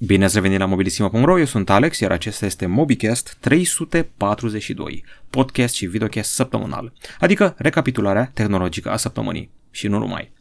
Bine ați revenit la mobilisimo.ro, eu sunt Alex, iar acesta este MobiCast 342, podcast și videocast săptămânal, adică recapitularea tehnologică a săptămânii și nu numai.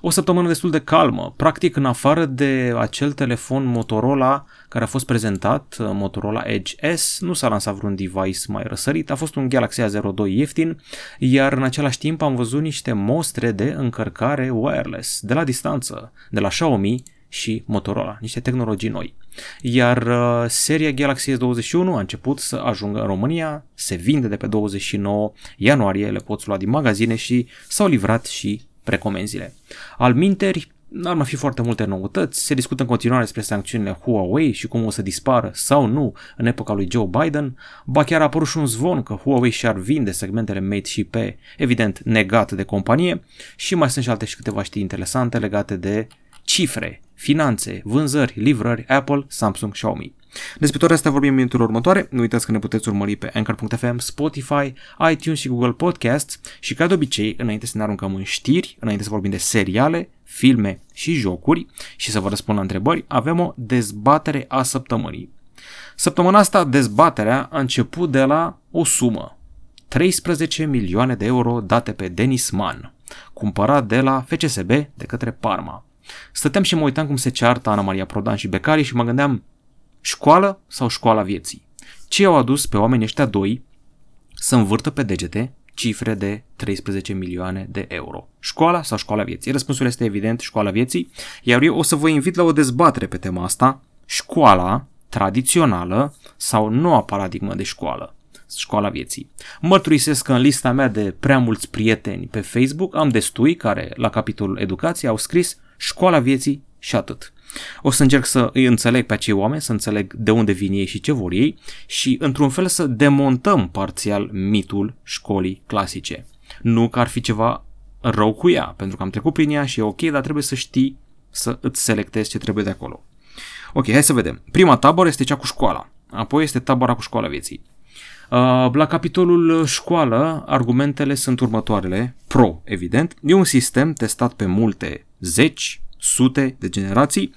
O săptămână destul de calmă, practic în afară de acel telefon Motorola care a fost prezentat, Motorola Edge S, nu s-a lansat vreun device mai răsărit, a fost un Galaxy A02 ieftin, iar în același timp am văzut niște mostre de încărcare wireless de la distanță, de la Xiaomi și Motorola, niște tehnologii noi. Iar uh, seria Galaxy S21 a început să ajungă în România, se vinde de pe 29 ianuarie, le poți lua din magazine și s-au livrat și precomenzile. Al minteri, n-ar mai fi foarte multe noutăți, se discută în continuare despre sancțiunile Huawei și cum o să dispară sau nu în epoca lui Joe Biden, ba chiar a apărut și un zvon că Huawei și-ar vinde segmentele Mate și P, evident negat de companie, și mai sunt și alte și câteva știri interesante legate de cifre, finanțe, vânzări, livrări, Apple, Samsung, Xiaomi. Despre toate astea vorbim în minutul următoare. Nu uitați că ne puteți urmări pe Anchor.fm, Spotify, iTunes și Google Podcasts și ca de obicei, înainte să ne aruncăm în știri, înainte să vorbim de seriale, filme și jocuri și să vă răspund la întrebări, avem o dezbatere a săptămânii. Săptămâna asta dezbaterea a început de la o sumă. 13 milioane de euro date pe Denis Mann, cumpărat de la FCSB de către Parma. Stăteam și mă uitam cum se ceartă Ana Maria Prodan și Becari și mă gândeam școală sau școala vieții? Ce au adus pe oamenii ăștia doi să învârtă pe degete cifre de 13 milioane de euro. Școala sau școala vieții? Răspunsul este evident școala vieții, iar eu o să vă invit la o dezbatere pe tema asta, școala tradițională sau noua paradigmă de școală școala vieții. Mărturisesc că în lista mea de prea mulți prieteni pe Facebook am destui care, la capitolul educație, au scris școala vieții și atât. O să încerc să îi înțeleg pe acei oameni, să înțeleg de unde vin ei și ce vor ei și, într-un fel, să demontăm parțial mitul școlii clasice. Nu că ar fi ceva rău cu ea, pentru că am trecut prin ea și e ok, dar trebuie să știi să îți selectezi ce trebuie de acolo. Ok, hai să vedem. Prima tabără este cea cu școala, apoi este tabăra cu școala vieții. Uh, la capitolul școală, argumentele sunt următoarele. Pro, evident. E un sistem testat pe multe zeci, sute de generații.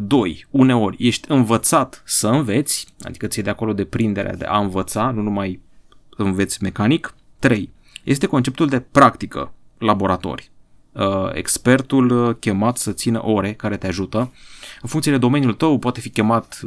2. Uh, uneori ești învățat să înveți, adică ți de acolo de prinderea de a învăța, nu numai înveți mecanic. 3. Este conceptul de practică, laboratori. Uh, expertul chemat să țină ore care te ajută. În funcție de domeniul tău poate fi chemat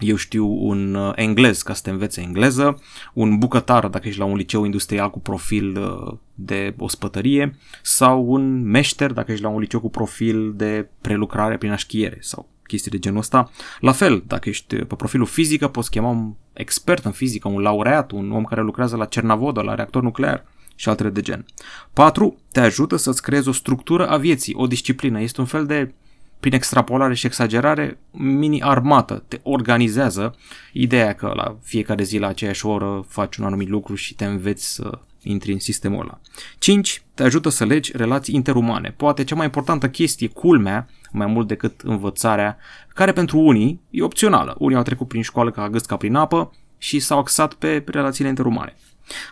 eu știu, un uh, englez ca să te învețe engleză, un bucătar dacă ești la un liceu industrial cu profil uh, de ospătărie sau un meșter dacă ești la un liceu cu profil de prelucrare prin așchiere sau chestii de genul ăsta. La fel, dacă ești pe profilul fizică, poți chema un expert în fizică, un laureat, un om care lucrează la Cernavodă, la reactor nuclear și altele de gen. 4. Te ajută să-ți creezi o structură a vieții, o disciplină. Este un fel de prin extrapolare și exagerare, mini-armată te organizează ideea că la fiecare zi la aceeași oră faci un anumit lucru și te înveți să intri în sistemul ăla. 5. Te ajută să legi relații interumane. Poate cea mai importantă chestie, culmea, mai mult decât învățarea, care pentru unii e opțională. Unii au trecut prin școală ca gâsca prin apă și s-au axat pe relațiile interumane.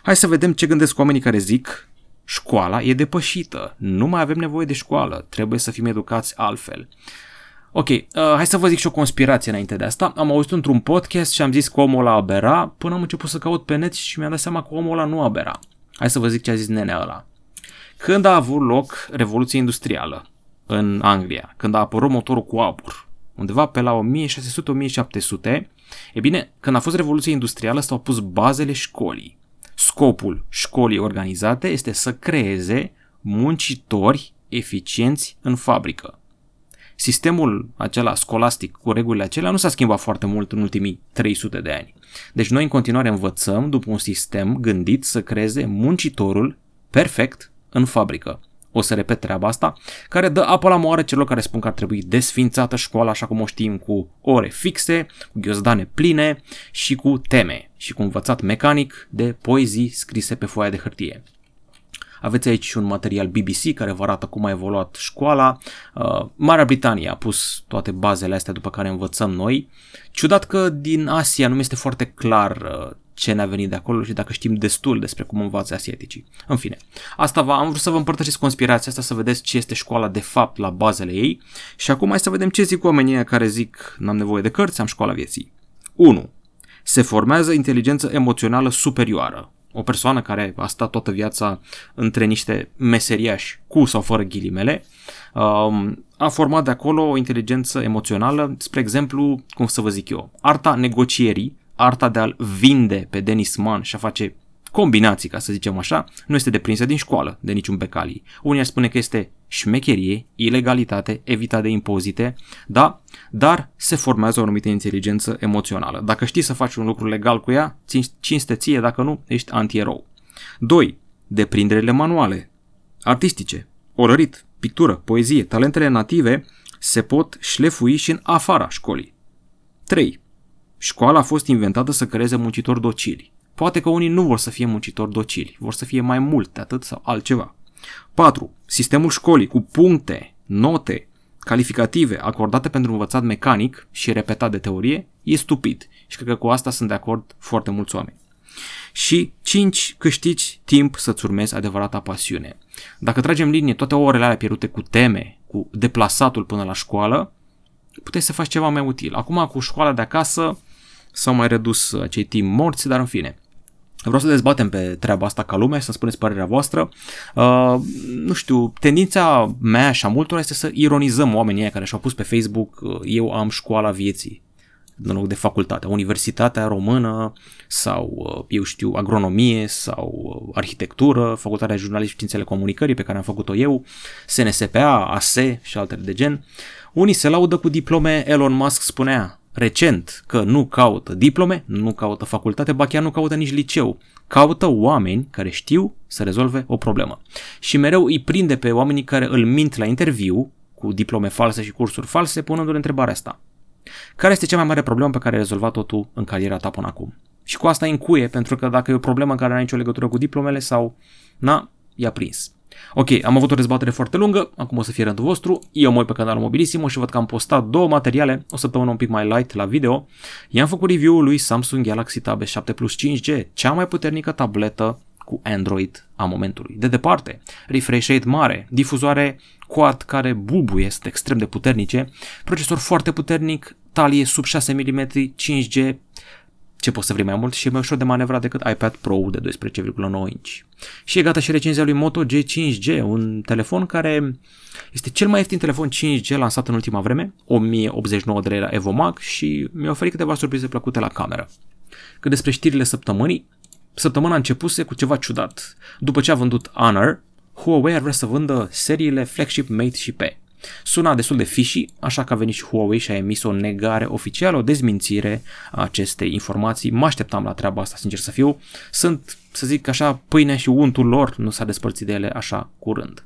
Hai să vedem ce gândesc oamenii care zic Școala e depășită, nu mai avem nevoie de școală, trebuie să fim educați altfel. Ok, uh, hai să vă zic și o conspirație înainte de asta. Am auzit într-un podcast și am zis că omul ăla abera, până am început să caut pe net și mi-am dat seama că omul ăla nu abera. Hai să vă zic ce a zis nenea ăla. Când a avut loc Revoluția Industrială în Anglia, când a apărut motorul cu abur, undeva pe la 1600-1700, e bine, când a fost Revoluția Industrială s-au pus bazele școlii. Scopul școlii organizate este să creeze muncitori eficienți în fabrică. Sistemul acela scolastic cu regulile acelea nu s-a schimbat foarte mult în ultimii 300 de ani. Deci noi în continuare învățăm după un sistem gândit să creeze muncitorul perfect în fabrică o să repet treaba asta, care dă apă la moară celor care spun că ar trebui desfințată școala așa cum o știm cu ore fixe, cu ghiozdane pline și cu teme și cu învățat mecanic de poezii scrise pe foaia de hârtie. Aveți aici un material BBC care vă arată cum a evoluat școala. Uh, Marea Britanie a pus toate bazele astea după care învățăm noi. Ciudat că din Asia nu mi este foarte clar uh, ce ne-a venit de acolo și dacă știm destul despre cum învață asiaticii. În fine, asta va, am vrut să vă împărtășesc conspirația asta, să vedeți ce este școala de fapt la bazele ei și acum hai să vedem ce zic oamenii care zic n-am nevoie de cărți, am școala vieții. 1. Se formează inteligență emoțională superioară. O persoană care a stat toată viața între niște meseriași cu sau fără ghilimele, um, a format de acolo o inteligență emoțională, spre exemplu, cum să vă zic eu, arta negocierii, arta de a-l vinde pe Denis Mann și a face combinații, ca să zicem așa, nu este deprinsă din școală, de niciun becalii. Unii ar spune că este șmecherie, ilegalitate, evita de impozite, da, dar se formează o anumită inteligență emoțională. Dacă știi să faci un lucru legal cu ea, cinste ție, dacă nu, ești antierou. 2. Deprinderile manuale, artistice, orărit, pictură, poezie, talentele native se pot șlefui și în afara școlii. 3. Școala a fost inventată să creeze muncitori docili. Poate că unii nu vor să fie muncitori docili, vor să fie mai mult de atât sau altceva. 4. Sistemul școlii cu puncte, note, calificative acordate pentru învățat mecanic și repetat de teorie e stupid și cred că cu asta sunt de acord foarte mulți oameni. Și 5. Câștigi timp să-ți urmezi adevărata pasiune. Dacă tragem linie toate orele alea pierdute cu teme, cu deplasatul până la școală, puteai să faci ceva mai util. Acum cu școala de acasă s-au mai redus acei timp morți, dar în fine. Vreau să dezbatem pe treaba asta ca lume, să spuneți părerea voastră. Uh, nu știu, tendința mea și a multora este să ironizăm oamenii care și-au pus pe Facebook uh, eu am școala vieții în loc de facultate, Universitatea Română sau, uh, eu știu, agronomie sau uh, arhitectură, Facultatea de Jurnalism și Științele Comunicării pe care am făcut-o eu, SNSPA, ASE și altele de gen. Unii se laudă cu diplome, Elon Musk spunea recent că nu caută diplome, nu caută facultate, ba chiar nu caută nici liceu. Caută oameni care știu să rezolve o problemă. Și mereu îi prinde pe oamenii care îl mint la interviu cu diplome false și cursuri false, punându-le întrebarea asta. Care este cea mai mare problemă pe care ai rezolvat-o tu în cariera ta până acum? Și cu asta încuie, pentru că dacă e o problemă care nu are nicio legătură cu diplomele sau, na, i-a prins. Ok, am avut o dezbatere foarte lungă, acum o să fie rândul vostru. Eu mă uit pe canalul Mobilissimo și văd că am postat două materiale, o săptămână un pic mai light la video. I-am făcut review-ul lui Samsung Galaxy Tab S7 Plus 5G, cea mai puternică tabletă cu Android a momentului. De departe, refresh rate mare, difuzoare quad care bubuie, este extrem de puternice, procesor foarte puternic, talie sub 6 mm, 5G, ce poți să vrei mai mult și e mai ușor de manevrat decât iPad Pro de 12,9 inch. Și e gata și recenzia lui Moto G5G, un telefon care este cel mai ieftin telefon 5G lansat în ultima vreme, 1089 de lei la Evomac și mi-a oferit câteva surprize plăcute la cameră. Cât despre știrile săptămânii, săptămâna a începuse cu ceva ciudat. După ce a vândut Honor, Huawei ar vrea să vândă seriile Flagship Mate și P. Suna destul de fishy, așa că a venit și Huawei și a emis o negare oficială, o dezmințire a acestei informații. Mă așteptam la treaba asta, sincer să fiu. Sunt, să zic așa, pâinea și untul lor nu s-a despărțit de ele așa curând.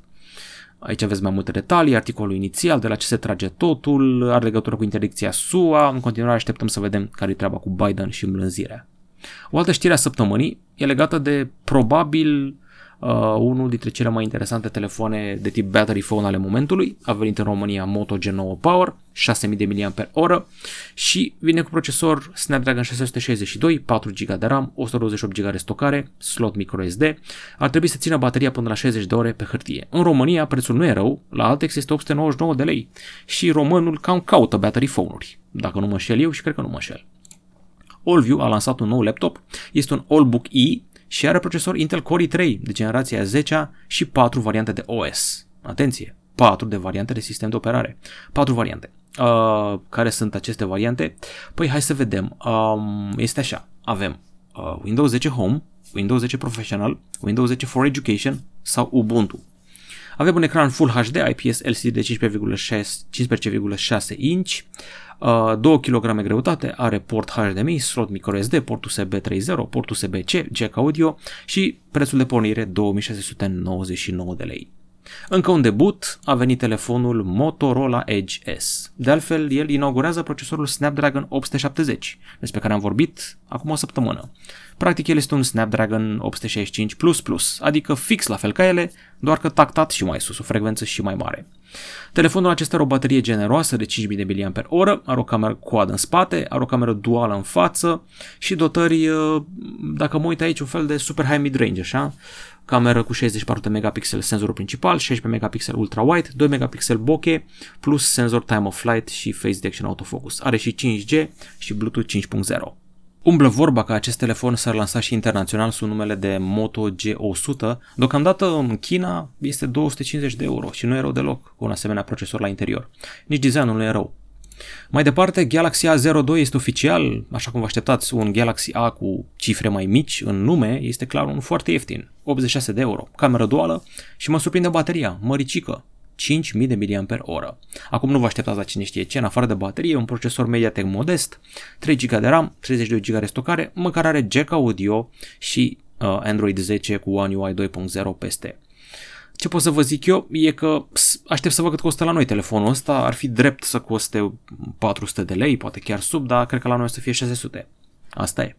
Aici aveți mai multe detalii, articolul inițial, de la ce se trage totul, are legătură cu interdicția SUA, în continuare așteptăm să vedem care e treaba cu Biden și îmblânzirea. O altă știre a săptămânii e legată de probabil uh, unul dintre cele mai interesante telefoane de tip battery phone ale momentului. A venit în România Moto G9 Power, 6000 de mAh și vine cu procesor Snapdragon 662, 4 GB de RAM, 128 GB de stocare, slot microSD. Ar trebui să țină bateria până la 60 de ore pe hârtie. În România prețul nu e rău, la Altex este 899 de lei și românul cam caută battery phone-uri. Dacă nu mă înșel eu și cred că nu mă înșel. AllView a lansat un nou laptop, este un AllBook E și are procesor Intel Core i3 de generația 10 și 4 variante de OS. Atenție! 4 de variante de sistem de operare. 4 variante. Uh, care sunt aceste variante? Păi hai să vedem. Um, este așa. Avem uh, Windows 10 Home, Windows 10 Professional, Windows 10 for Education sau Ubuntu. Avem un ecran Full HD IPS LCD de 15,6 inch, 2 kg greutate, are port HDMI, slot microSD, port USB 3.0, port USB-C, jack audio și prețul de pornire 2699 de lei. Încă un debut a venit telefonul Motorola Edge S. De altfel, el inaugurează procesorul Snapdragon 870, despre care am vorbit acum o săptămână. Practic, el este un Snapdragon 865++, adică fix la fel ca ele, doar că tactat și mai sus, o frecvență și mai mare. Telefonul acesta are o baterie generoasă de 5000 de mAh, are o cameră coadă în spate, are o cameră duală în față și dotări, uh, dacă mă uit aici, un fel de super high mid-range, așa, cameră cu 64 megapixel senzorul principal, 16 megapixel ultra-wide, 2 megapixel bokeh, plus senzor time of flight și face detection autofocus. Are și 5G și Bluetooth 5.0. Umblă vorba că acest telefon s-ar lansa și internațional sub numele de Moto G100. Deocamdată în China este 250 de euro și nu e rău deloc cu un asemenea procesor la interior. Nici designul nu e rău. Mai departe, Galaxy A02 este oficial, așa cum vă așteptați, un Galaxy A cu cifre mai mici în nume, este clar un foarte ieftin, 86 de euro, cameră duală și mă surprinde bateria, măricică, 5000 de mAh. Acum nu vă așteptați la cine știe ce, în afară de baterie, un procesor Mediatek modest, 3 GB de RAM, 32 GB de stocare, măcar are jack audio și uh, Android 10 cu One UI 2.0 peste. Ce pot să vă zic eu e că aștept să văd cât costă la noi telefonul ăsta, ar fi drept să coste 400 de lei, poate chiar sub, dar cred că la noi o să fie 600. Asta e.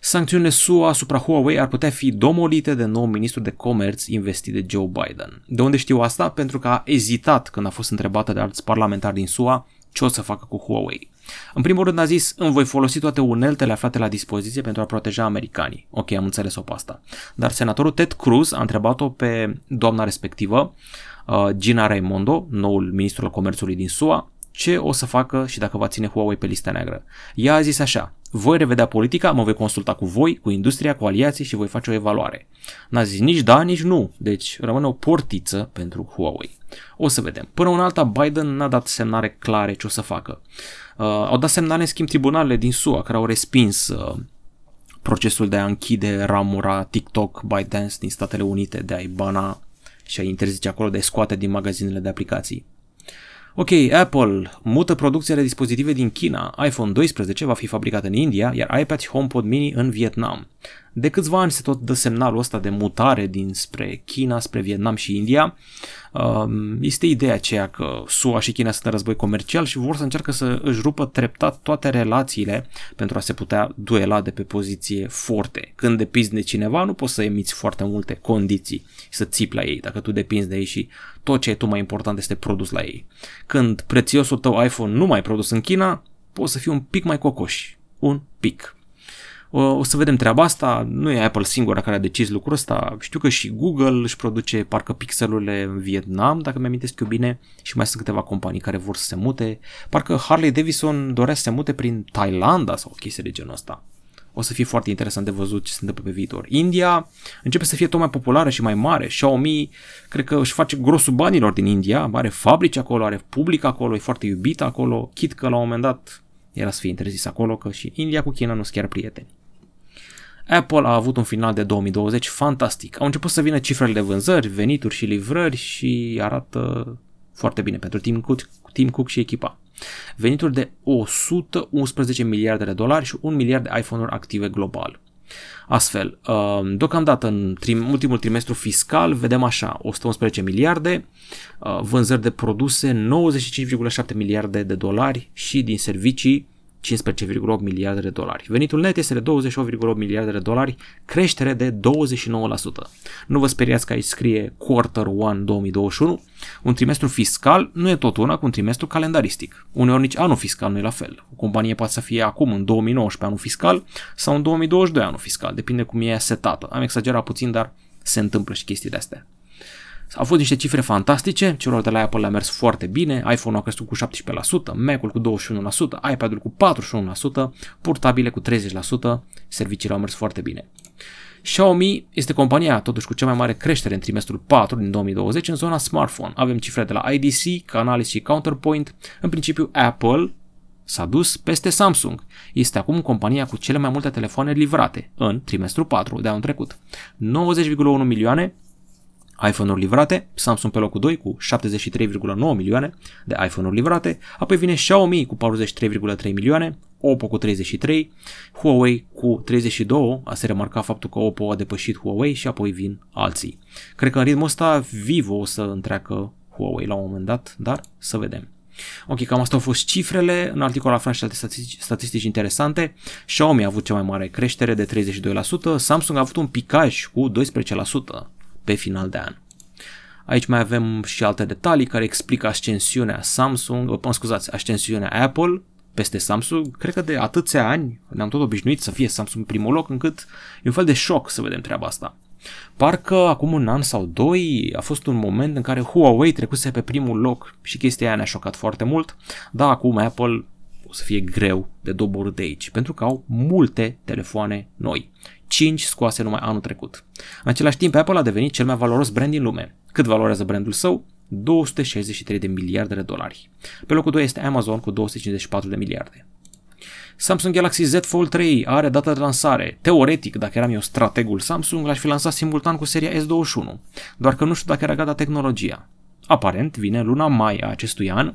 Sancțiunile SUA asupra Huawei ar putea fi domolite de nou ministru de comerț investit de Joe Biden. De unde știu asta? Pentru că a ezitat când a fost întrebată de alți parlamentari din SUA ce o să facă cu Huawei. În primul rând a zis, îmi voi folosi toate uneltele aflate la dispoziție pentru a proteja americanii. Ok, am înțeles-o pe asta. Dar senatorul Ted Cruz a întrebat-o pe doamna respectivă, uh, Gina Raimondo, noul ministru al comerțului din SUA, ce o să facă și dacă va ține Huawei pe lista neagră. Ea a zis așa, voi revedea politica, mă voi consulta cu voi, cu industria, cu aliații și voi face o evaluare. N-a zis nici da, nici nu, deci rămâne o portiță pentru Huawei. O să vedem. Până un alta, Biden n-a dat semnare clare ce o să facă. Uh, au dat semnale în schimb tribunalele din SUA care au respins uh, procesul de a închide ramura TikTok, ByteDance din Statele Unite, de a-i bana și a interzice acolo de scoate din magazinele de aplicații. Ok, Apple mută producția de dispozitive din China. iPhone 12 va fi fabricat în India, iar iPad și HomePod mini în Vietnam. De câțiva ani se tot dă semnalul ăsta de mutare dinspre China, spre Vietnam și India. Um, este ideea aceea că SUA și China sunt în război comercial și vor să încearcă să își rupă treptat toate relațiile pentru a se putea duela de pe poziție forte. Când depinzi de cineva, nu poți să emiți foarte multe condiții și să țipi la ei. Dacă tu depinzi de ei și tot ce e tu mai important este produs la ei. Când prețiosul tău iPhone nu mai produs în China, poți să fii un pic mai cocoși. Un pic. O să vedem treaba asta, nu e Apple singura care a decis lucrul ăsta, știu că și Google își produce parcă pixelurile în Vietnam, dacă mi amintesc eu bine, și mai sunt câteva companii care vor să se mute, parcă Harley Davidson dorea să se mute prin Thailanda sau o chestie de genul ăsta. O să fie foarte interesant de văzut ce se întâmplă pe viitor. India începe să fie tot mai populară și mai mare. Xiaomi cred că își face grosul banilor din India, are fabrici acolo, are public acolo, e foarte iubit acolo, chit că la un moment dat era să fie interzis acolo, că și India cu China nu sunt chiar prieteni. Apple a avut un final de 2020 fantastic. Au început să vină cifrele de vânzări, venituri și livrări și arată foarte bine pentru Tim Cook, Tim Cook și echipa. Venituri de 111 miliarde de dolari și 1 miliard de iPhone-uri active global. Astfel, um, deocamdată în ultimul trimestru fiscal vedem așa 111 miliarde, uh, vânzări de produse 95,7 miliarde de dolari și din servicii 15,8 miliarde de dolari. Venitul net este de 28,8 miliarde de dolari, creștere de 29%. Nu vă speriați că aici scrie Quarter 1 2021. Un trimestru fiscal nu e tot una cu un trimestru calendaristic. Uneori nici anul fiscal nu e la fel. O companie poate să fie acum în 2019 anul fiscal sau în 2022 anul fiscal, depinde cum e setată. Am exagerat puțin, dar se întâmplă și chestii de astea. Au fost niște cifre fantastice, celor de la Apple le-a mers foarte bine, iPhone-ul a crescut cu 17%, Mac-ul cu 21%, iPad-ul cu 41%, portabile cu 30%, serviciile au mers foarte bine. Xiaomi este compania totuși cu cea mai mare creștere în trimestrul 4 din 2020 în zona smartphone. Avem cifre de la IDC, Canalys și Counterpoint. În principiu, Apple s-a dus peste Samsung. Este acum compania cu cele mai multe telefoane livrate în trimestrul 4 de anul trecut. 90,1 milioane iPhone-uri livrate, Samsung pe locul 2 cu 73,9 milioane de iPhone-uri livrate, apoi vine Xiaomi cu 43,3 milioane, Oppo cu 33, Huawei cu 32, a se remarca faptul că Oppo a depășit Huawei și apoi vin alții. Cred că în ritmul ăsta Vivo o să întreacă Huawei la un moment dat, dar să vedem. Ok, cam asta au fost cifrele. În articol aflăm și alte statistici, statistici interesante. Xiaomi a avut cea mai mare creștere de 32%, Samsung a avut un picaj cu 12% pe final de an. Aici mai avem și alte detalii care explică ascensiunea Samsung, mă scuzați, ascensiunea Apple peste Samsung. Cred că de atâția ani ne-am tot obișnuit să fie Samsung primul loc, încât e un fel de șoc să vedem treaba asta. Parcă acum un an sau doi a fost un moment în care Huawei trecuse pe primul loc și chestia aia ne-a șocat foarte mult, dar acum Apple o să fie greu de doborât de aici, pentru că au multe telefoane noi. 5 scoase numai anul trecut. În același timp, Apple a devenit cel mai valoros brand din lume. Cât valorează brandul său? 263 de miliarde de dolari. Pe locul 2 este Amazon cu 254 de miliarde. Samsung Galaxy Z Fold 3 are data de lansare. Teoretic, dacă eram eu strategul Samsung, l-aș fi lansat simultan cu seria S21, doar că nu știu dacă era gata tehnologia. Aparent, vine în luna mai a acestui an.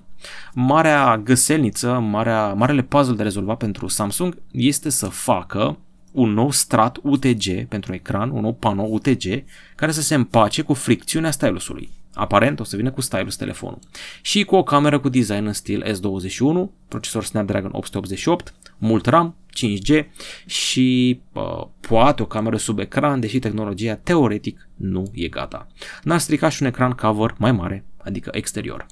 Marea găselniță, marea, marele puzzle de rezolvat pentru Samsung este să facă un nou strat UTG pentru ecran, un nou panou UTG, care să se împace cu fricțiunea stylusului. Aparent o să vină cu stylus telefonul. Și cu o cameră cu design în stil S21, procesor Snapdragon 888, mult RAM, 5G și uh, poate o cameră sub ecran, deși tehnologia teoretic nu e gata. N-ar strica și un ecran cover mai mare, adică exterior.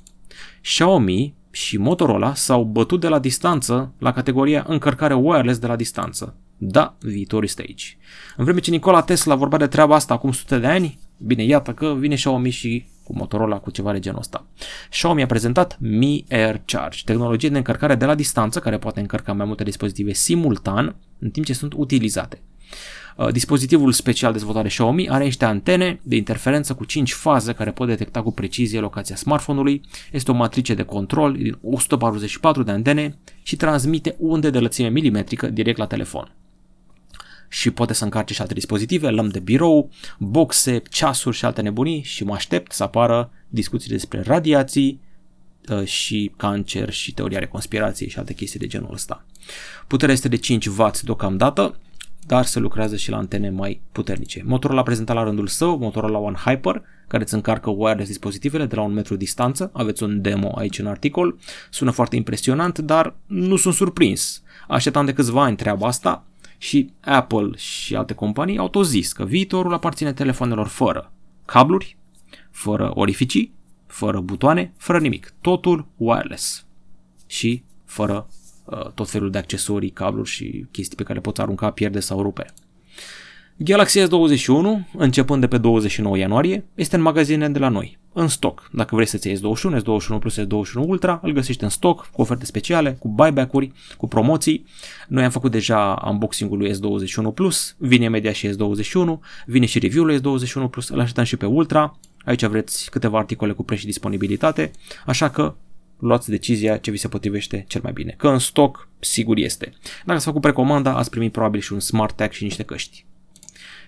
Xiaomi și Motorola s-au bătut de la distanță la categoria încărcare wireless de la distanță. Da, viitorul este aici. În vreme ce Nikola Tesla vorbea de treaba asta acum sute de ani, bine, iată că vine Xiaomi și cu Motorola cu ceva de genul ăsta. Xiaomi a prezentat Mi Air Charge, tehnologie de încărcare de la distanță care poate încărca mai multe dispozitive simultan în timp ce sunt utilizate. Uh, dispozitivul special dezvoltat de Xiaomi are niște antene de interferență cu 5 faze care pot detecta cu precizie locația smartphone-ului. Este o matrice de control din 144 de antene și transmite unde de lățime milimetrică direct la telefon și poate să încarce și alte dispozitive, lăm de birou, boxe, ceasuri și alte nebunii și mă aștept să apară discuții despre radiații uh, și cancer și teoria reconspirației și alte chestii de genul ăsta. Puterea este de 5W deocamdată, dar se lucrează și la antene mai puternice. Motorul a prezentat la rândul său Motorola One Hyper, care îți încarcă wireless dispozitivele de la un metru distanță. Aveți un demo aici în articol. Sună foarte impresionant, dar nu sunt surprins. Așteptam de câțiva ani treaba asta și Apple și alte companii au tot zis că viitorul aparține telefonelor fără cabluri, fără orificii, fără butoane, fără nimic. Totul wireless și fără uh, tot felul de accesorii, cabluri și chestii pe care le poți arunca, pierde sau rupe. Galaxy S21, începând de pe 29 ianuarie, este în magazine de la noi, în stoc. Dacă vrei să-ți iei S21, S21 Plus, S21 Ultra, îl găsești în stoc, cu oferte speciale, cu buyback-uri, cu promoții. Noi am făcut deja unboxing-ul lui S21 Plus, vine imediat și S21, vine și review-ul lui S21 Plus, îl așteptăm și pe Ultra. Aici aveți câteva articole cu preț și disponibilitate, așa că luați decizia ce vi se potrivește cel mai bine. Că în stoc, sigur este. Dacă ați făcut precomanda, ați primit probabil și un smart tag și niște căști.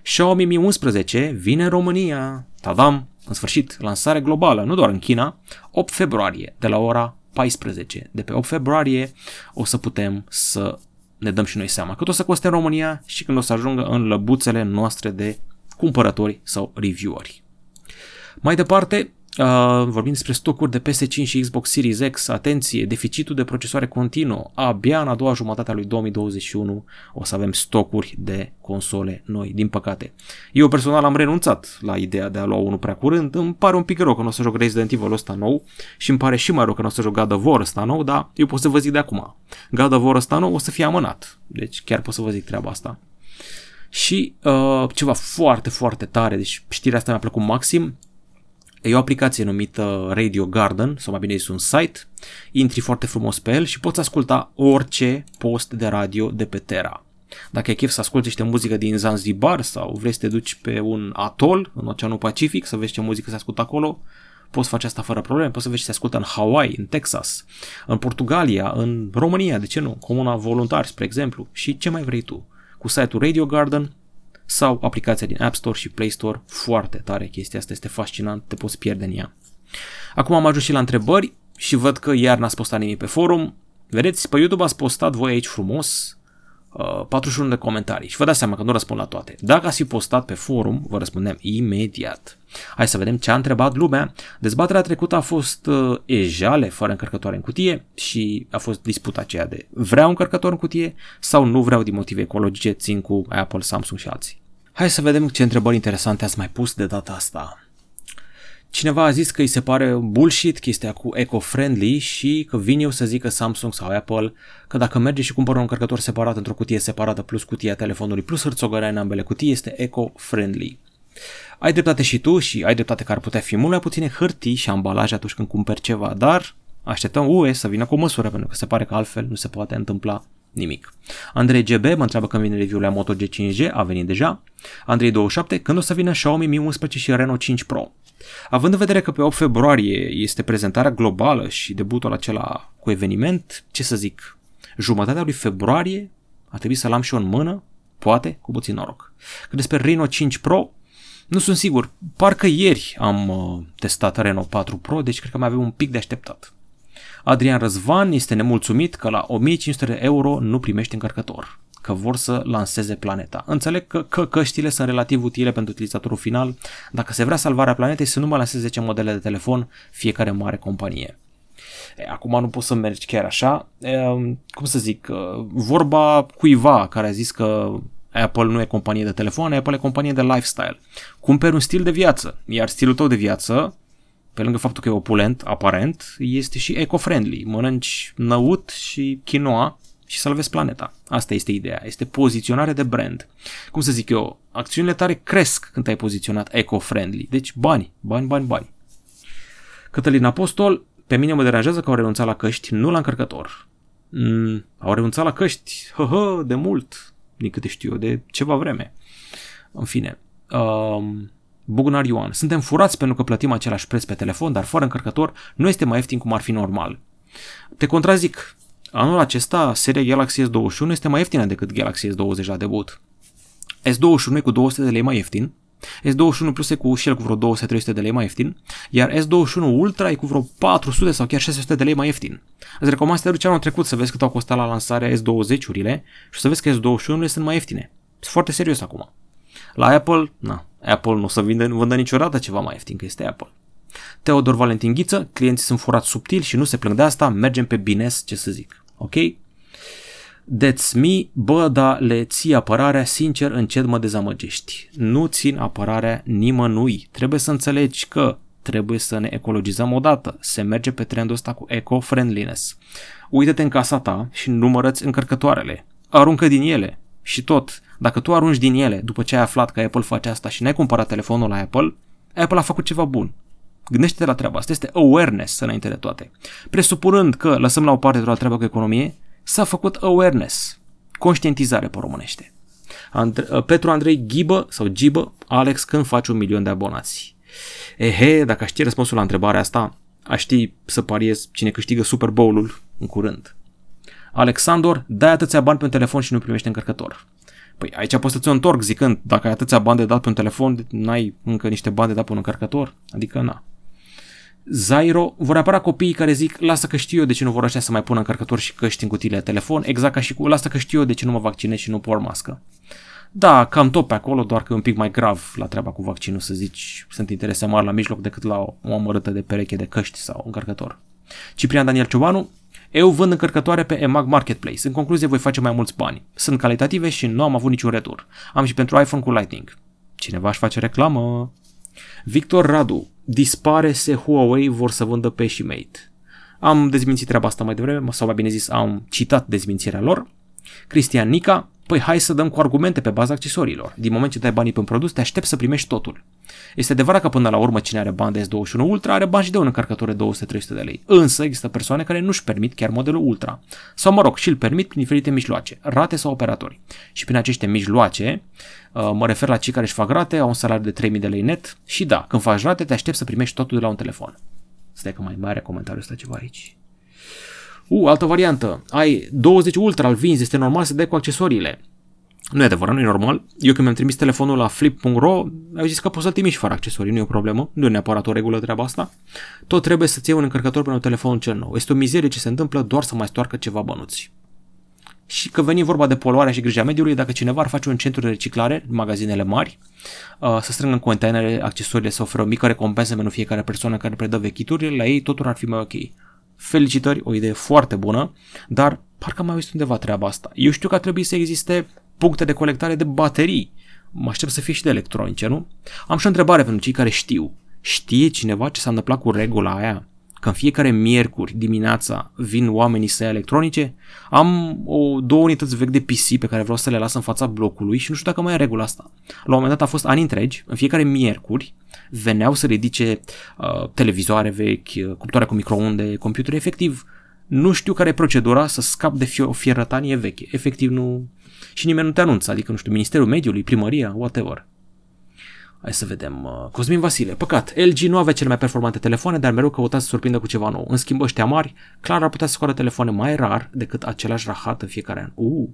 Xiaomi Mi 11 vine în România. Tadam! În sfârșit, lansare globală, nu doar în China, 8 februarie, de la ora 14. De pe 8 februarie o să putem să ne dăm și noi seama cât o să coste în România și când o să ajungă în lăbuțele noastre de cumpărători sau revieweri. Mai departe, Uh, vorbim despre stocuri de PS5 și Xbox Series X. Atenție, deficitul de procesoare continuă. Abia în a doua jumătate a lui 2021 o să avem stocuri de console noi, din păcate. Eu personal am renunțat la ideea de a lua unul prea curând. Îmi pare un pic rău că nu o să joc Resident Evil ăsta nou și îmi pare și mai rău că nu o să joc God of War ăsta nou, dar eu pot să vă zic de acum. God of War ăsta nou o să fie amânat. Deci chiar pot să vă zic treaba asta. Și uh, ceva foarte, foarte tare, deci știrea asta mi-a plăcut maxim, E o aplicație numită Radio Garden, sau mai bine zis un site, intri foarte frumos pe el și poți asculta orice post de radio de pe Terra. Dacă ai chef să asculti niște muzică din Zanzibar sau vrei să te duci pe un atol în Oceanul Pacific să vezi ce muzică se ascultă acolo, poți face asta fără probleme, poți să vezi ce se ascultă în Hawaii, în Texas, în Portugalia, în România, de ce nu, Comuna Voluntari, spre exemplu, și ce mai vrei tu. Cu site-ul Radio Garden sau aplicația din App Store și Play Store. Foarte tare chestia asta, este fascinant, te poți pierde în ea. Acum am ajuns și la întrebări și văd că iar n-ați postat nimic pe forum. Vedeți, pe YouTube ați postat voi aici frumos 41 uh, de comentarii și vă dați seama că nu răspund la toate. Dacă ați fi postat pe forum, vă răspundem imediat. Hai să vedem ce a întrebat lumea. Dezbaterea trecută a fost uh, ejale fără încărcătoare în cutie și a fost disputa aceea de vreau încărcător în cutie sau nu vreau din motive ecologice, țin cu Apple, Samsung și alții. Hai să vedem ce întrebări interesante ați mai pus de data asta. Cineva a zis că îi se pare bullshit chestia cu eco-friendly și că vin eu să zică Samsung sau Apple că dacă merge și cumpără un încărcător separat într-o cutie separată plus cutia telefonului plus hârțogărea în ambele cutii este eco-friendly. Ai dreptate și tu și ai dreptate că ar putea fi mult mai puține hârtii și ambalaje atunci când cumperi ceva, dar așteptăm UE să vină cu o măsură pentru că se pare că altfel nu se poate întâmpla nimic. Andrei GB mă întreabă când vine review-ul la Moto G5G, a venit deja. Andrei 27, când o să vină Xiaomi Mi 11 și Reno 5 Pro. Având în vedere că pe 8 februarie este prezentarea globală și debutul acela cu eveniment, ce să zic, jumătatea lui februarie a trebuit să-l am și eu în mână, poate, cu puțin noroc. Că despre Reno 5 Pro, nu sunt sigur, parcă ieri am uh, testat Reno 4 Pro, deci cred că mai avem un pic de așteptat. Adrian Răzvan este nemulțumit că la 1500 de euro nu primește încărcător că vor să lanseze planeta. Înțeleg că, că căștile sunt relativ utile pentru utilizatorul final. Dacă se vrea salvarea planetei, să nu mai lanseze 10 modele de telefon fiecare mare companie. E, acum nu poți să mergi chiar așa. E, cum să zic, vorba cuiva care a zis că Apple nu e companie de telefoane, Apple e companie de lifestyle. Cumperi un stil de viață, iar stilul tău de viață, pe lângă faptul că e opulent, aparent, este și eco-friendly. Mănânci năut și quinoa și salvezi planeta. Asta este ideea. Este poziționare de brand. Cum să zic eu, acțiunile tale cresc când ai poziționat eco-friendly. Deci bani, bani, bani, bani. Cătălin Apostol, pe mine mă deranjează că au renunțat la căști, nu la încărcător. Mm, au renunțat la căști, hă, hă, de mult, din câte știu eu, de ceva vreme. În fine, um, Bugnar Ioan, suntem furați pentru că plătim același preț pe telefon, dar fără încărcător nu este mai ieftin cum ar fi normal. Te contrazic, Anul acesta, seria Galaxy S21 este mai ieftină decât Galaxy S20 la debut. S21 e cu 200 de lei mai ieftin, S21 Plus e cu și el cu vreo 200-300 de lei mai ieftin, iar S21 Ultra e cu vreo 400 sau chiar 600 de lei mai ieftin. Îți recomand să te duci anul trecut să vezi cât au costat la lansarea S20-urile și să vezi că S21-urile sunt mai ieftine. Sunt foarte serios acum. La Apple, na, Apple nu o să vinde, vândă niciodată ceva mai ieftin, că este Apple. Teodor Valentin Ghiță, clienții sunt furați subtil și nu se plâng de asta, mergem pe bines, ce să zic. Ok? That's me, bă, da, le ții apărarea, sincer, încet mă dezamăgești. Nu țin apărarea nimănui. Trebuie să înțelegi că trebuie să ne ecologizăm odată. Se merge pe trendul ăsta cu eco-friendliness. Uită-te în casa ta și numărăți încărcătoarele. Aruncă din ele. Și tot, dacă tu arunci din ele după ce ai aflat că Apple face asta și n-ai cumpărat telefonul la Apple, Apple a făcut ceva bun. Gândește-te la treaba asta. Este awareness înainte de toate. Presupunând că lăsăm la o parte de la treaba cu economie, s-a făcut awareness. Conștientizare pe românește. Andre- uh, Petru Andrei Ghibă sau Gibă, Alex, când faci un milion de abonați? Ehe, dacă știi răspunsul la întrebarea asta, aș ști să pariez cine câștigă Super Bowl-ul în curând. Alexandor, dai atâția bani pe un telefon și nu primești încărcător. Păi aici poți să ți-o întorc zicând, dacă ai atâția bani de dat pe un telefon, n-ai încă niște bani de dat pe un încărcător? Adică na. Zairo, vor apăra copiii care zic, lasă că știu eu de ce nu vor așa să mai pună încărcător și căști în cutiile de telefon, exact ca și cu, lasă că știu eu de ce nu mă vaccinez și nu por mască. Da, cam tot pe acolo, doar că e un pic mai grav la treaba cu vaccinul, să zici, sunt interese mari la mijloc decât la o, o amărâtă de pereche de căști sau încărcător. Ciprian Daniel Ciobanu, eu vând încărcătoare pe EMAG Marketplace. În concluzie, voi face mai mulți bani. Sunt calitative și nu am avut niciun retur. Am și pentru iPhone cu Lightning. Cineva își face reclamă? Victor Radu. Dispare se Huawei vor să vândă pe Shimate. Am dezmințit treaba asta mai devreme, sau mai bine zis, am citat dezmințirea lor. Cristian Nica, Păi hai să dăm cu argumente pe baza accesoriilor. Din moment ce dai banii pe un produs, te aștepți să primești totul. Este adevărat că până la urmă cine are bani de S21 Ultra are bani și de un încărcător de 200-300 de lei. Însă există persoane care nu-și permit chiar modelul Ultra. Sau mă rog, și îl permit prin diferite mijloace, rate sau operatori. Și prin aceste mijloace, uh, mă refer la cei care își fac rate, au un salariu de 3000 de lei net și da, când faci rate te aștepți să primești totul de la un telefon. Stai că mai mare comentariul ăsta ceva aici. U, altă variantă. Ai 20 Ultra, îl vinzi, este normal să dai cu accesoriile. Nu e adevărat, nu e normal. Eu când mi-am trimis telefonul la flip.ro, au zis că poți să-l trimiți fără accesorii, nu e o problemă, nu e neapărat o regulă treaba asta. Tot trebuie să-ți iei un încărcător pentru telefonul cel nou. Este o mizerie ce se întâmplă doar să mai stoarcă ceva bănuți. Și că veni vorba de poluarea și grija mediului, dacă cineva ar face un centru de reciclare, magazinele mari, uh, să strângă în containere accesoriile, să oferă o mică recompensă pentru fiecare persoană care predă vechituri, la ei totul ar fi mai ok. Felicitări, o idee foarte bună, dar parcă mai auzit undeva treaba asta. Eu știu că ar trebui să existe puncte de colectare de baterii. Mă aștept să fie și de electronice, nu? Am și o întrebare pentru cei care știu. Știe cineva ce s-a întâmplat cu regula aia? Că în fiecare miercuri dimineața vin oamenii să ia electronice? Am o, două unități vechi de PC pe care vreau să le las în fața blocului și nu știu dacă mai e regula asta. La un moment dat a fost ani întregi, în fiecare miercuri veneau să ridice uh, televizoare vechi, uh, cuptoare cu microunde, computere, efectiv nu știu care e procedura să scap de o fierătanie veche. Efectiv nu... Și nimeni nu te anunță, adică, nu știu, Ministerul Mediului, primăria, whatever. Hai să vedem. Uh, Cosmin Vasile. Păcat, LG nu avea cele mai performante telefoane, dar mereu căuta să surprindă cu ceva nou. În schimb, ăștia mari, clar ar putea să scoară telefoane mai rar decât același rahat în fiecare an. Uh.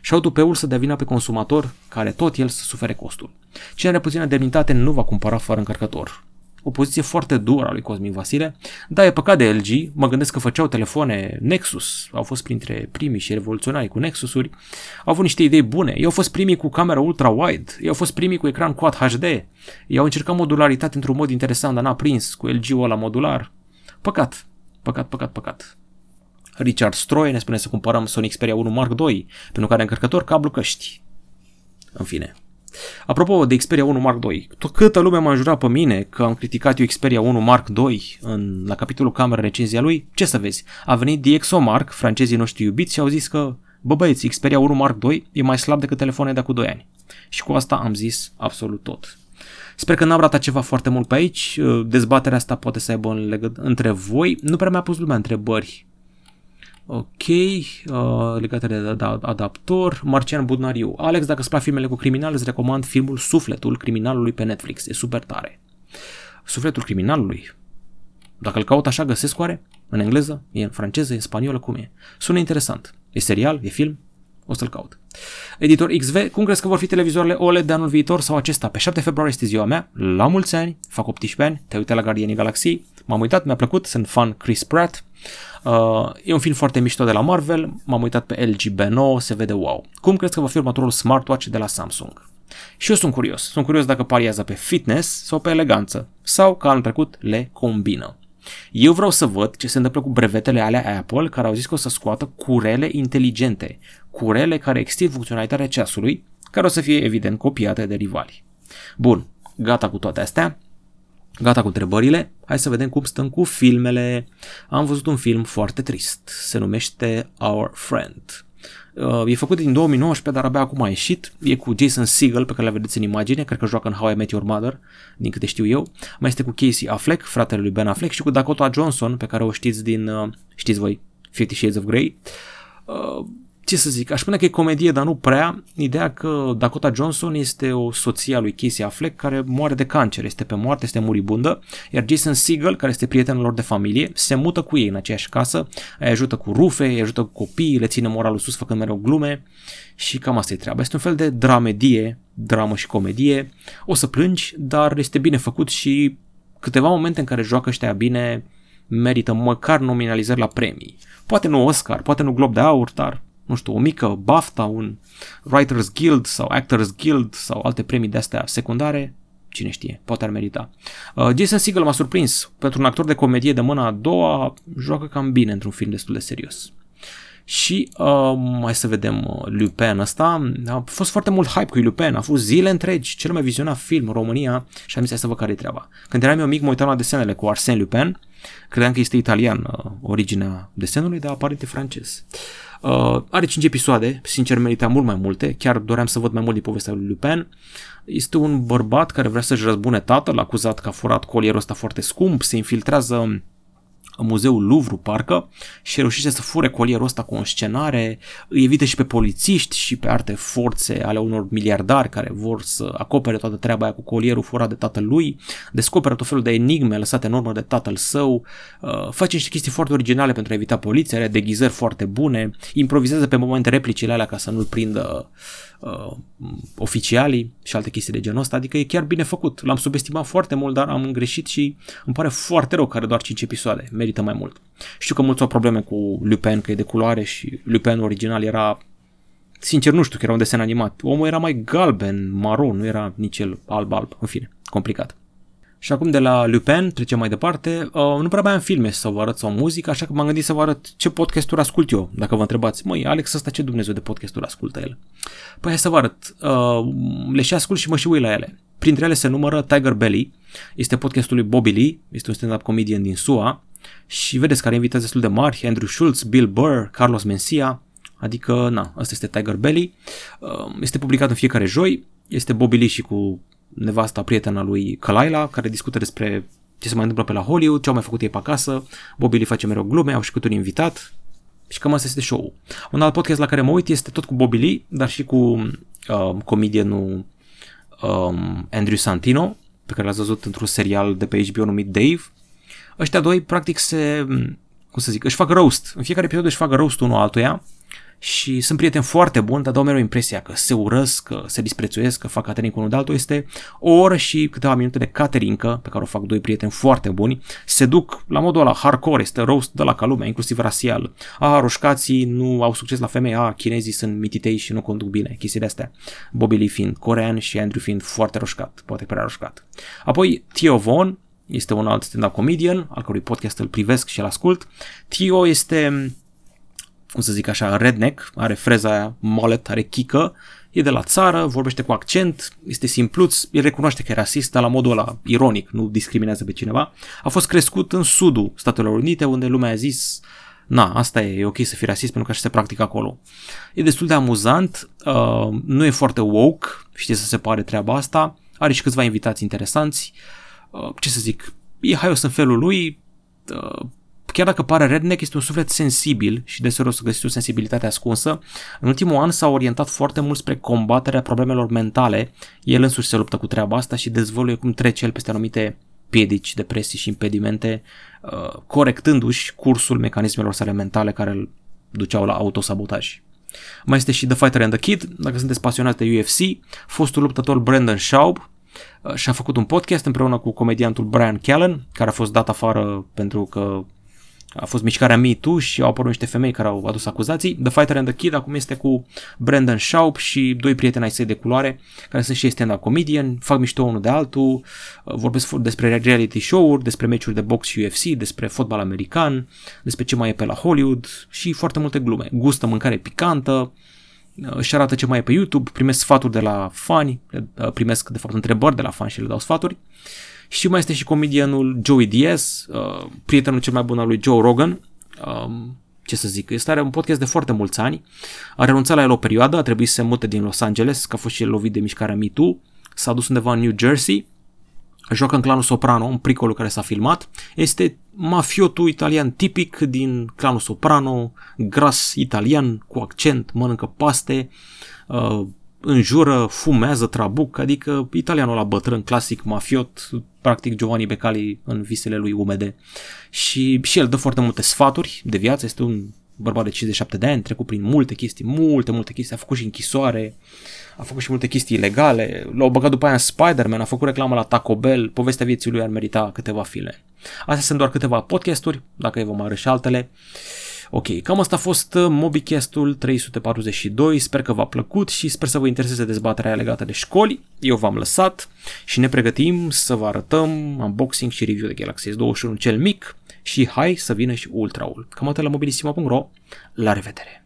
Și au tupeul să dea vina pe consumator, care tot el să sufere costul. Cine are puțină demnitate nu va cumpăra fără încărcător o poziție foarte dură a lui Cosmin Vasile. Da, e păcat de LG, mă gândesc că făceau telefoane Nexus, au fost printre primii și revoluționari cu Nexusuri, au avut niște idei bune, ei au fost primii cu camera ultra-wide, ei au fost primii cu ecran Quad HD, ei au încercat modularitate într-un mod interesant, dar n-a prins cu LG-ul ăla modular. Păcat, păcat, păcat, păcat. Richard Stroy ne spune să cumpărăm Sony Xperia 1 Mark II, pentru care încărcător cablu căști. În fine, Apropo de Xperia 1 Mark II, câtă lume m-a jurat pe mine că am criticat eu Xperia 1 Mark II în, la capitolul cameră recenzia lui, ce să vezi, a venit DxOMark, francezii noștri iubiți și au zis că, bă băieți, Xperia 1 Mark II e mai slab decât telefoane de acum 2 ani. Și cu asta am zis absolut tot. Sper că n-am ratat ceva foarte mult pe aici, dezbaterea asta poate să aibă în legă- între voi, nu prea mi-a pus lumea întrebări Ok, uh, legate de adaptor. Marcian Budnariu. Alex, dacă îți plac filmele cu criminal, îți recomand filmul Sufletul criminalului pe Netflix. E super tare. Sufletul criminalului. Dacă îl caut așa, găsesc oare? În engleză? E în franceză? E în spaniolă? Cum e? Sună interesant. E serial? E film? O să-l caut. Editor XV, cum crezi că vor fi televizoarele OLED de anul viitor sau acesta? Pe 7 februarie este ziua mea, la mulți ani, fac 18 ani, te uite la Guardianii Galaxiei, m-am uitat, mi-a plăcut, sunt fan Chris Pratt, Uh, e un film foarte mișto de la Marvel, m-am uitat pe LG B9, se vede wow. Cum crezi că va fi următorul smartwatch de la Samsung? Și eu sunt curios. Sunt curios dacă pariază pe fitness sau pe eleganță. Sau, ca anul trecut, le combină. Eu vreau să văd ce se întâmplă cu brevetele alea Apple care au zis că o să scoată curele inteligente, curele care extind funcționalitatea ceasului, care o să fie evident copiate de rivali. Bun, gata cu toate astea. Gata cu întrebările, hai să vedem cum stăm cu filmele. Am văzut un film foarte trist, se numește Our Friend. Uh, e făcut din 2019, dar abia acum a ieșit. E cu Jason Segel, pe care l vedeți în imagine, cred că joacă în How I Met Your Mother, din câte știu eu. Mai este cu Casey Affleck, fratele lui Ben Affleck, și cu Dakota Johnson, pe care o știți din, uh, știți voi, Fifty Shades of Grey. Uh, ce să zic, aș spune că e comedie, dar nu prea. Ideea că Dakota Johnson este o soție a lui Casey Affleck care moare de cancer, este pe moarte, este muribundă, iar Jason Segel, care este prietenul lor de familie, se mută cu ei în aceeași casă, îi ajută cu rufe, îi ajută cu copii, le ține moralul sus făcând mereu glume și cam asta e treaba. Este un fel de dramedie, dramă și comedie. O să plângi, dar este bine făcut și câteva momente în care joacă ăștia bine merită măcar nominalizări la premii. Poate nu Oscar, poate nu Glob de Aur, dar nu știu, o mică BAFTA, un Writers Guild sau Actors Guild sau alte premii de astea secundare, cine știe, poate ar merita. Uh, Jason Segel m-a surprins. Pentru un actor de comedie de mâna a doua, joacă cam bine într-un film destul de serios. Și uh, mai să vedem uh, Lupin ăsta. A fost foarte mult hype cu Lupin. A fost zile întregi cel mai vizionat film în România și am zis să văd care e treaba. Când eram eu mic, mă uitam la desenele cu Arsène Lupin. Credeam că este italian uh, originea desenului, dar aparent e francez. Uh, are 5 episoade, sincer merita mult mai multe, chiar doream să văd mai mult din povestea lui Lupin. Este un bărbat care vrea să-și răzbune tatăl, acuzat că a furat colierul ăsta foarte scump, se infiltrează în muzeul Louvre, parcă, și reușește să fure colierul ăsta cu o scenare, îi evită și pe polițiști și pe alte forțe ale unor miliardari care vor să acopere toată treaba aia cu colierul furat de tatăl lui, descoperă tot felul de enigme lăsate în urmă de tatăl său, uh, face niște chestii foarte originale pentru a evita poliția, are deghizări foarte bune, improvizează pe momente replicile alea ca să nu-l prindă uh, oficialii și alte chestii de genul ăsta, adică e chiar bine făcut. L-am subestimat foarte mult, dar am greșit și îmi pare foarte rău că are doar 5 episoade, merită mai mult. Știu că mulți au probleme cu Lupin, că e de culoare și Lupin original era Sincer, nu știu că era un desen animat. Omul era mai galben, maron, nu era nici el alb-alb. În fine, complicat. Și acum de la Lupin trecem mai departe. Uh, nu prea mai am filme să vă arăt sau muzică, așa că m-am gândit să vă arăt ce podcasturi ascult eu. Dacă vă întrebați, măi, Alex, ăsta ce Dumnezeu de podcasturi ascultă el? Păi hai să vă arăt. Uh, le și ascult și mă și uit la ele. Printre ele se numără Tiger Belly, este podcastul lui Bobby Lee, este un stand-up comedian din SUA și vedeți care invitați destul de mari, Andrew Schultz, Bill Burr, Carlos Mencia, adică, na, asta este Tiger Belly. Uh, este publicat în fiecare joi, este Bobby Lee și cu nevasta prietena lui Kalaila, care discută despre ce se mai întâmplă pe la Hollywood, ce au mai făcut ei pe acasă. Bobby Lee face mereu glume, au și cât un invitat și cam asta este show Un alt podcast la care mă uit este tot cu Bobby Lee, dar și cu uh, comedianul um, Andrew Santino, pe care l-ați văzut într-un serial de pe HBO numit Dave. Ăștia doi, practic, se, cum să zic, își fac roast. În fiecare episod își fac roast unul altuia și sunt prieteni foarte buni, dar dau mereu impresia că se urăsc, că se disprețuiesc, că fac catering cu unul de altul. Este o oră și câteva minute de caterincă pe care o fac doi prieteni foarte buni. Se duc la modul ăla hardcore, este roast de la ca lumea, inclusiv rasial. A, roșcații nu au succes la femei, a, chinezii sunt mititei și nu conduc bine, chestii de astea. Bobby Lee fiind corean și Andrew fiind foarte roșcat, poate prea roșcat. Apoi Theo Von, este un alt stand-up comedian, al cărui podcast îl privesc și îl ascult. Tio este cum să zic așa, redneck, are freza aia mullet, are chică, e de la țară, vorbește cu accent, este simpluț, el recunoaște că e rasist, dar la modul ăla ironic, nu discriminează pe cineva. A fost crescut în sudul Statelor Unite, unde lumea a zis na, asta e, e ok să fii rasist pentru că așa se practică acolo. E destul de amuzant, uh, nu e foarte woke, știe să se pare treaba asta, are și câțiva invitați interesanți, uh, ce să zic, e haios în felul lui, uh, chiar dacă pare redneck, este un suflet sensibil și deseori o să găsiți o sensibilitate ascunsă. În ultimul an s-a orientat foarte mult spre combaterea problemelor mentale. El însuși se luptă cu treaba asta și dezvăluie cum trece el peste anumite piedici, depresii și impedimente, uh, corectându-și cursul mecanismelor sale mentale care îl duceau la autosabotaj. Mai este și The Fighter and the Kid, dacă sunteți pasionați de UFC, fostul luptător Brandon Schaub uh, și-a făcut un podcast împreună cu comediantul Brian Callen, care a fost dat afară pentru că a fost mișcarea Me Too și au apărut niște femei care au adus acuzații. The Fighter and the Kid acum este cu Brandon Schaub și doi prieteni ai săi de culoare care sunt și stand-up comedian, fac mișto unul de altul, vorbesc despre reality show-uri, despre meciuri de box și UFC, despre fotbal american, despre ce mai e pe la Hollywood și foarte multe glume. Gustă mâncare picantă, își arată ce mai e pe YouTube, primesc sfaturi de la fani, primesc de fapt întrebări de la fani și le dau sfaturi. Și mai este și comedianul Joey Diaz, uh, prietenul cel mai bun al lui Joe Rogan. Um, ce să zic, este are un podcast de foarte mulți ani. A renunțat la el o perioadă, a trebuit să se mute din Los Angeles, că a fost și el lovit de mișcarea Me Too. S-a dus undeva în New Jersey, joacă în clanul Soprano, un pricolul care s-a filmat. Este mafiotul italian tipic din clanul Soprano, gras italian, cu accent, mănâncă paste, uh, înjură, fumează trabuc, adică italianul la bătrân, clasic, mafiot, practic Giovanni Becali în visele lui umede. Și, și el dă foarte multe sfaturi de viață, este un bărbat de 57 de ani, trecut prin multe chestii, multe, multe chestii, a făcut și închisoare, a făcut și multe chestii ilegale, l-au băgat după aia în Spider-Man, a făcut reclamă la Taco Bell, povestea vieții lui ar merita câteva file. Astea sunt doar câteva podcasturi, dacă e vom mai și altele. Ok, cam asta a fost uh, MobiCast-ul 342, sper că v-a plăcut și sper să vă intereseze dezbaterea legată de școli. Eu v-am lăsat și ne pregătim să vă arătăm unboxing și review de Galaxy S21 cel mic și hai să vină și Ultraul. Cam atât la mobilisima.ro, la revedere!